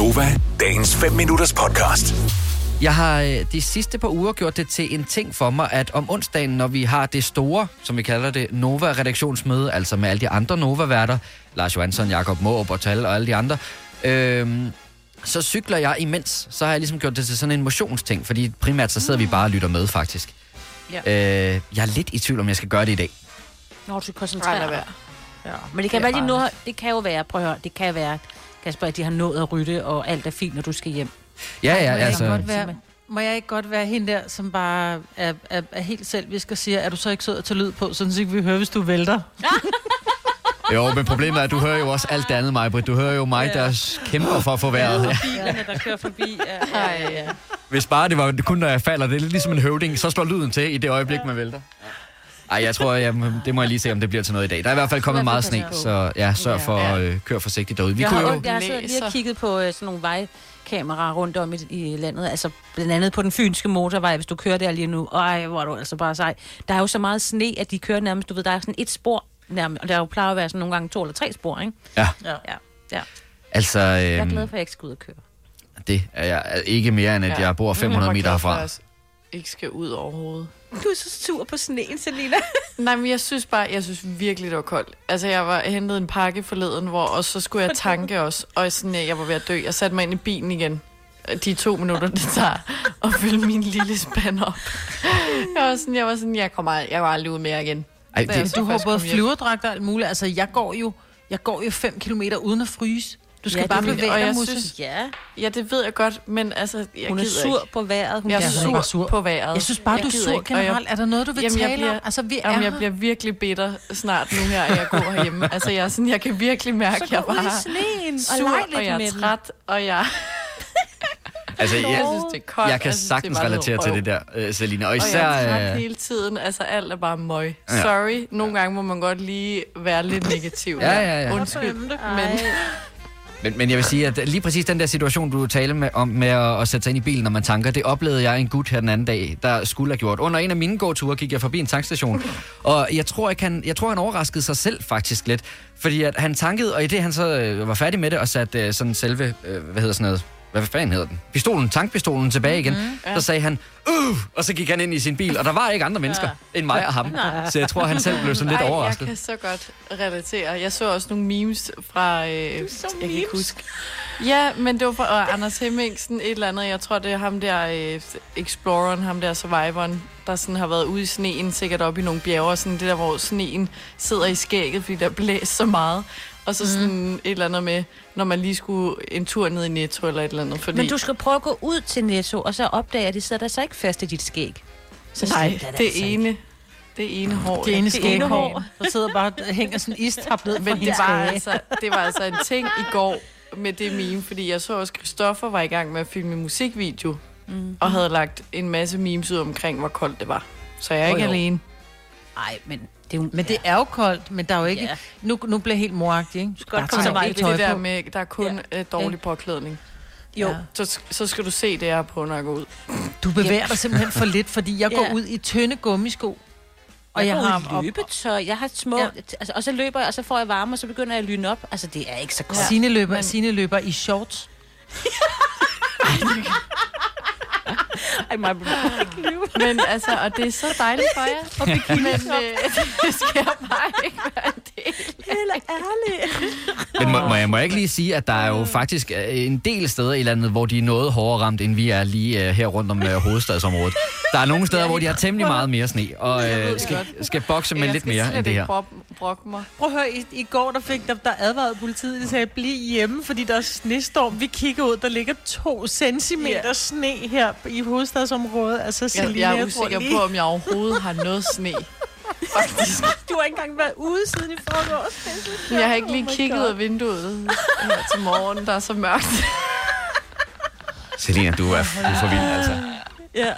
Gunova, dagens 5 minutters podcast. Jeg har øh, de sidste par uger gjort det til en ting for mig, at om onsdagen, når vi har det store, som vi kalder det, Nova-redaktionsmøde, altså med alle de andre Nova-værter, Lars Johansson, Jakob Måb og Tal og alle de andre, øhm, så cykler jeg imens. Så har jeg ligesom gjort det til sådan en motionsting, fordi primært så sidder vi bare og lytter med, faktisk. Ja. Øh, jeg er lidt i tvivl, om jeg skal gøre det i dag. Når du skal Nej, koncentrere lad dig. Ja. Men det kan, Det være, de nu har, det kan jo være, prøv at høre, det kan være, Kasper, at de har nået at rydde, og alt er fint, når du skal hjem. Ja, ja, Må jeg, altså... ikke godt være, må jeg ikke godt være hende der, som bare er, er, er helt selvisk og siger, er du så ikke sød at tage lyd på, sådan så ikke vi hører, hvis du vælter? Jo, men problemet er, at du hører jo også alt det andet, mig, Britt. Du hører jo mig, der kæmper for at få vejret. Ja. Bilerne, der kører forbi. Ja, ja, ja. Hvis bare det var kun, når jeg falder, det er lidt ligesom en høvding, så slår lyden til i det øjeblik, man vælter. Ej, jeg tror, jeg, det må jeg lige se, om det bliver til noget i dag. Der er i hvert fald kommet meget sne, så ja, sørg for Ja. at øh, køre forsigtigt derude. Vi Jeg kunne har, jo... jeg har siddet lige og kigget på øh, sådan nogle vejkameraer rundt om i, i landet. Altså blandt andet på den fynske motorvej, hvis du kører der lige nu. Ej, hvor er du altså bare sej. Der er jo så meget sne, at de kører nærmest, du ved, der er sådan et spor nærmest, og der jo plejer at være sådan nogle gange to eller tre spor, ikke? Ja, Ja. Ja, ja. altså... Jeg er Øh, glad for, at jeg ikke skal ud og køre. det er jeg ikke mere, end at jeg bor 500 meter herfra. Ikke skal ud overhovedet. Du er så sur på sneen, Selina. Nej, men jeg synes bare, jeg synes virkelig, det var koldt. Altså, jeg var hentet en pakke forleden, hvor og så skulle jeg tanke også, og sådan, jeg var ved at dø. Jeg satte mig ind i bilen igen. De to minutter, det tager at fylde min lille spand op. Jeg var sådan, jeg var sådan, jeg kommer, ald- jeg går aldrig ud mere igen. Ej, det, Du har både flyverdragt og alt muligt. Altså, jeg går jo, jeg går jo 5 km uden at fryse. Du skal Ja, bare det bevæge og dig, jeg Musse. synes- Ja, Ja, det ved jeg godt, men altså, jeg hun er gider sur ikke. på vejret. Hun Jeg er er sur sur. på vejret. Jeg synes bare, Jeg du er sur ikke, og jeg- generelt. Er der noget, du vil Jamen, jeg tale bliver- om? Altså, vi er Jamen, her. jeg bliver virkelig bitter snart nu her, at jeg går herhjemme. Altså, jeg, er sådan, jeg kan virkelig mærke, Så at jeg bare og sur, og lidt jeg er træt, og jeg, altså, jeg jeg, synes, det er koldt. jeg kan synes, det er sagtens noget relatere til det der, øh, Selina. Og Og jeg især... er øh, hele tiden. Altså, alt er bare møg. Ja. Sorry. Nogle gange må man godt lige være lidt negativ. Ja, ja, ja. Undskyld. Men Men, men jeg vil sige, at lige præcis den der situation, du taler med, om med at, at sætte sig ind i bilen, når man tanker, det oplevede jeg en gut her den anden dag, der skulle have gjort. Under en af mine gåture gik jeg forbi en tankstation, og jeg tror, ikke, han, jeg tror, han overraskede sig selv faktisk lidt. Fordi at han tankede, og i det han så øh, var færdig med det og satte øh, sådan selve, øh, hvad hedder sådan noget, hvad fanden hedder den? Pistolen, tankpistolen tilbage igen. Mm-hmm. Ja. Så sagde han, uh, og så gik han ind i sin bil, og der var ikke andre mennesker end mig og ham. Så jeg tror, han selv blev sådan lidt Ej, overrasket. jeg kan så godt relatere. Jeg så også nogle memes fra... Øh, jeg kan ikke huske. Ja, men det var fra øh, Anders Hemmingsen, et eller andet. Jeg tror, det er ham der, øh, Exploreren, ham der Survivoren, der sådan har været ude i sneen, sikkert op i nogle bjerge, sådan det der, hvor sneen sidder i skægget, fordi der blæser så meget. Og så sådan et eller andet med, når man lige skulle en tur ned i Netto eller et eller andet. Fordi... Men du skal prøve at gå ud til Netto, og så opdage, at de sidder der så ikke fast i dit skæg. Så Nej, det altså ikke. ene, det ene hår. Det ene Det ene hår. der sidder bare og hænger sådan en istap ned Men det var, altså, det var altså en ting i går med det meme, fordi jeg så også, Christoffer var i gang med at filme musikvideo, mm. og havde lagt en masse memes ud omkring, hvor koldt det var. Så jeg er ikke Jo, alene. Nej, men det er jo... Men det er jo koldt, men der er jo ikke... Ja. Nu, nu bliver jeg helt moragtig, ikke? Du skal godt komme så meget Ikke det der med, der er kun ja. dårlig påklædning. Jo. Ja. Så, så skal du se det her på, når jeg går ud. Du bevæger dig simpelthen for lidt, fordi jeg går Ja. ud i tynde gummisko. Og jeg, går har løbetøj, jeg har små... Ja. Ja. Altså, og så løber jeg, og så får jeg varme, og så begynder jeg at lyne op. Altså, det er ikke så godt. Signe løber, men- Signe løber i shorts. Ej, mig ikke. Men altså, og det er så dejligt for jer. Og men øh, det skal bare ikke være en del. Eller ærligt. Men må, må, jeg, må jeg ikke lige sige, at der er jo faktisk øh, en del steder i landet, hvor de er noget hårdere ramt, end vi er lige uh, her rundt om uh, hovedstadsområdet. Der er nogle steder, hvor de har temmelig meget mere sne, og uh, skal, skal bokse med Jeg lidt skal mere end det her. brok- mig. Prøv at høre, i, i går der fik der, der advarede politiet, de sagde, bliv hjemme, fordi der er snestorm. Vi kigger ud, der ligger to centimeter Ja. sne her i hovedstadsområdet. Altså, Jeg, Selina, jeg er tror usikker lige- på, om jeg overhovedet har noget sne. Faktisk. Du har ikke engang været ude siden i forgårs. Er jeg har ikke lige Oh kigget God. ud af vinduet her til morgen, der er så mørkt. Selina, du er, du er for vild, altså. Ja.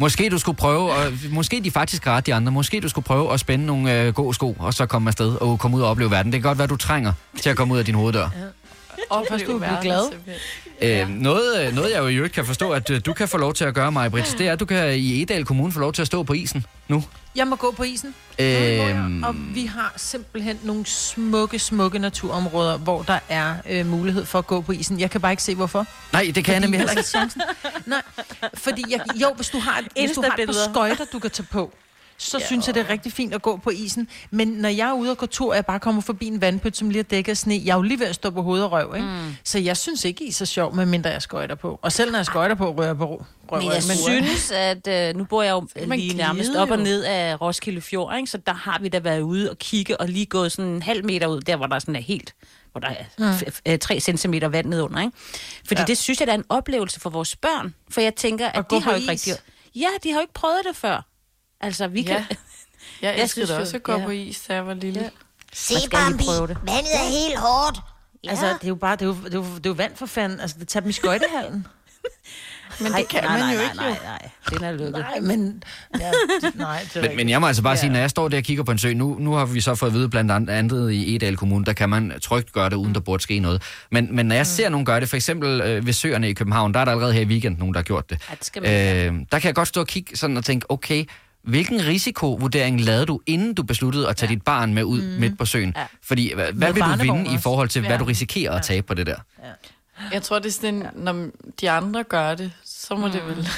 Måske du skulle prøve, og måske de faktisk har ret, de andre, måske du skulle prøve at spænde nogle øh, gode sko, og så komme afsted og komme ud og opleve verden. Det kan godt være, du trænger til at komme ud af din hoveddør. Og først, du bliver glad. Øh, noget, øh, noget, jeg jo i øvrigt kan forstå, at øh, du kan få lov til at gøre, mig, Britt, det er, at du kan i Edal Kommune få lov til at stå på isen. nu? Jeg må gå på isen. Øhm, Og vi har simpelthen nogle smukke, smukke naturområder, hvor der er øh, mulighed for at gå på isen. Jeg kan bare ikke se, hvorfor. nej, det kan jeg nemlig heller ikke. chancen. Nej, fordi jeg, jo, hvis du har, et- hvis du har et par skøjter, du kan tage på, så synes jeg, det er rigtig fint at gå på isen. Men når jeg er ude og gå tur, og jeg bare kommer forbi en vandpyt, som lige er dækket af sne, jeg er jo lige ved at stå på hovedet og røv, ikke? Mm. Så jeg synes ikke, is er sjov, medmindre jeg skøjter på. Og selv når jeg skøjter på, rører jeg på røv Men jeg synes, at øh, nu bor jeg jo man lige nærmest op og jo. ned af Roskilde Fjord, ikke? så der har vi da været ude og kigge og lige gået sådan en halv meter ud, der hvor der sådan er helt hvor der er 3 cm vand nedunder. Ikke? Fordi ja. Ja. det synes jeg, der er en oplevelse for vores børn. For jeg tænker, at gå de har jo ikke rigtig... Ja, de har jo ikke prøvet det før. Altså, vi kan... Ja. Jeg Jeg elskede også at gå ja. på is, da jeg var lille. Ja. Se, Bambi, prøve det. vandet er helt hårdt. Ja. Altså, det er jo bare, det er jo, det er jo, det er jo vand for fanden. Altså, det tager dem i skøjtehallen. Men Nej, det kan nej, man nej, jo nej, ikke, nej, jo. nej, den er lukket. Nej, men... Ja, det- nej, det Men, men jeg må altså bare Ja. sige, når jeg står der og kigger på en sø, nu, nu har vi så fået at vide blandt andet- andet i Edal Kommune, der kan man trygt gøre det, uden der burde ske noget. Men, men når jeg ser nogen gøre det, for eksempel øh, ved søerne i København, der er der allerede her i weekend nogen, der har gjort det. Ja, det skal man øh, der kan jeg godt stå og kigge sådan og tænke, okay, hvilken risikovurdering lavede du, inden du besluttede at tage ja. dit barn med ud mm. midt på søen? Ja. Ja. Fordi hvad, hvad vil du vinde i også. forhold til, hvad Ja. du risikerer at tabe på det der? Jeg tror, det er sådan, når de andre gør det, så må det vel...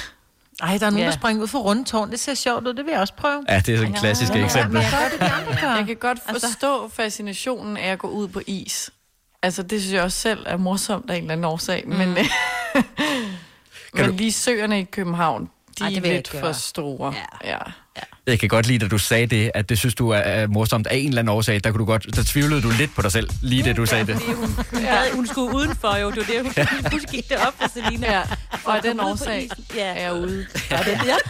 Ej, der er nogen, Ja. der springer ud for rundetårn. Det ser sjovt ud. Det vil jeg også prøve. Ja, det er sådan et klassisk eksempel. Men jeg det, de. Jeg kan godt forstå fascinationen af at gå ud på is. Altså, det synes jeg også selv er morsomt af en eller anden årsag. Mm. Men, men lige søerne i København, de Ej, er det jeg lidt for store. Ja. ja. Jeg kan godt lide, at du sagde det, at det synes du er, er morsomt af en eller anden årsag. Der, kunne du godt, der tvivlede du lidt på dig selv, lige det du sagde det. Ja. Hun skulle udenfor jo, det var det, hun pludselig gik det op for Selina. ja. Og af den årsag. Ja. er jeg ude. Ja, det, ja.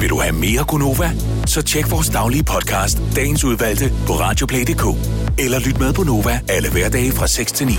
Vil du have mere Gunova? Så tjek vores daglige podcast, dagens udvalgte, på radioplay.dk. Eller lyt med på Nova alle hverdage fra 6 til 9.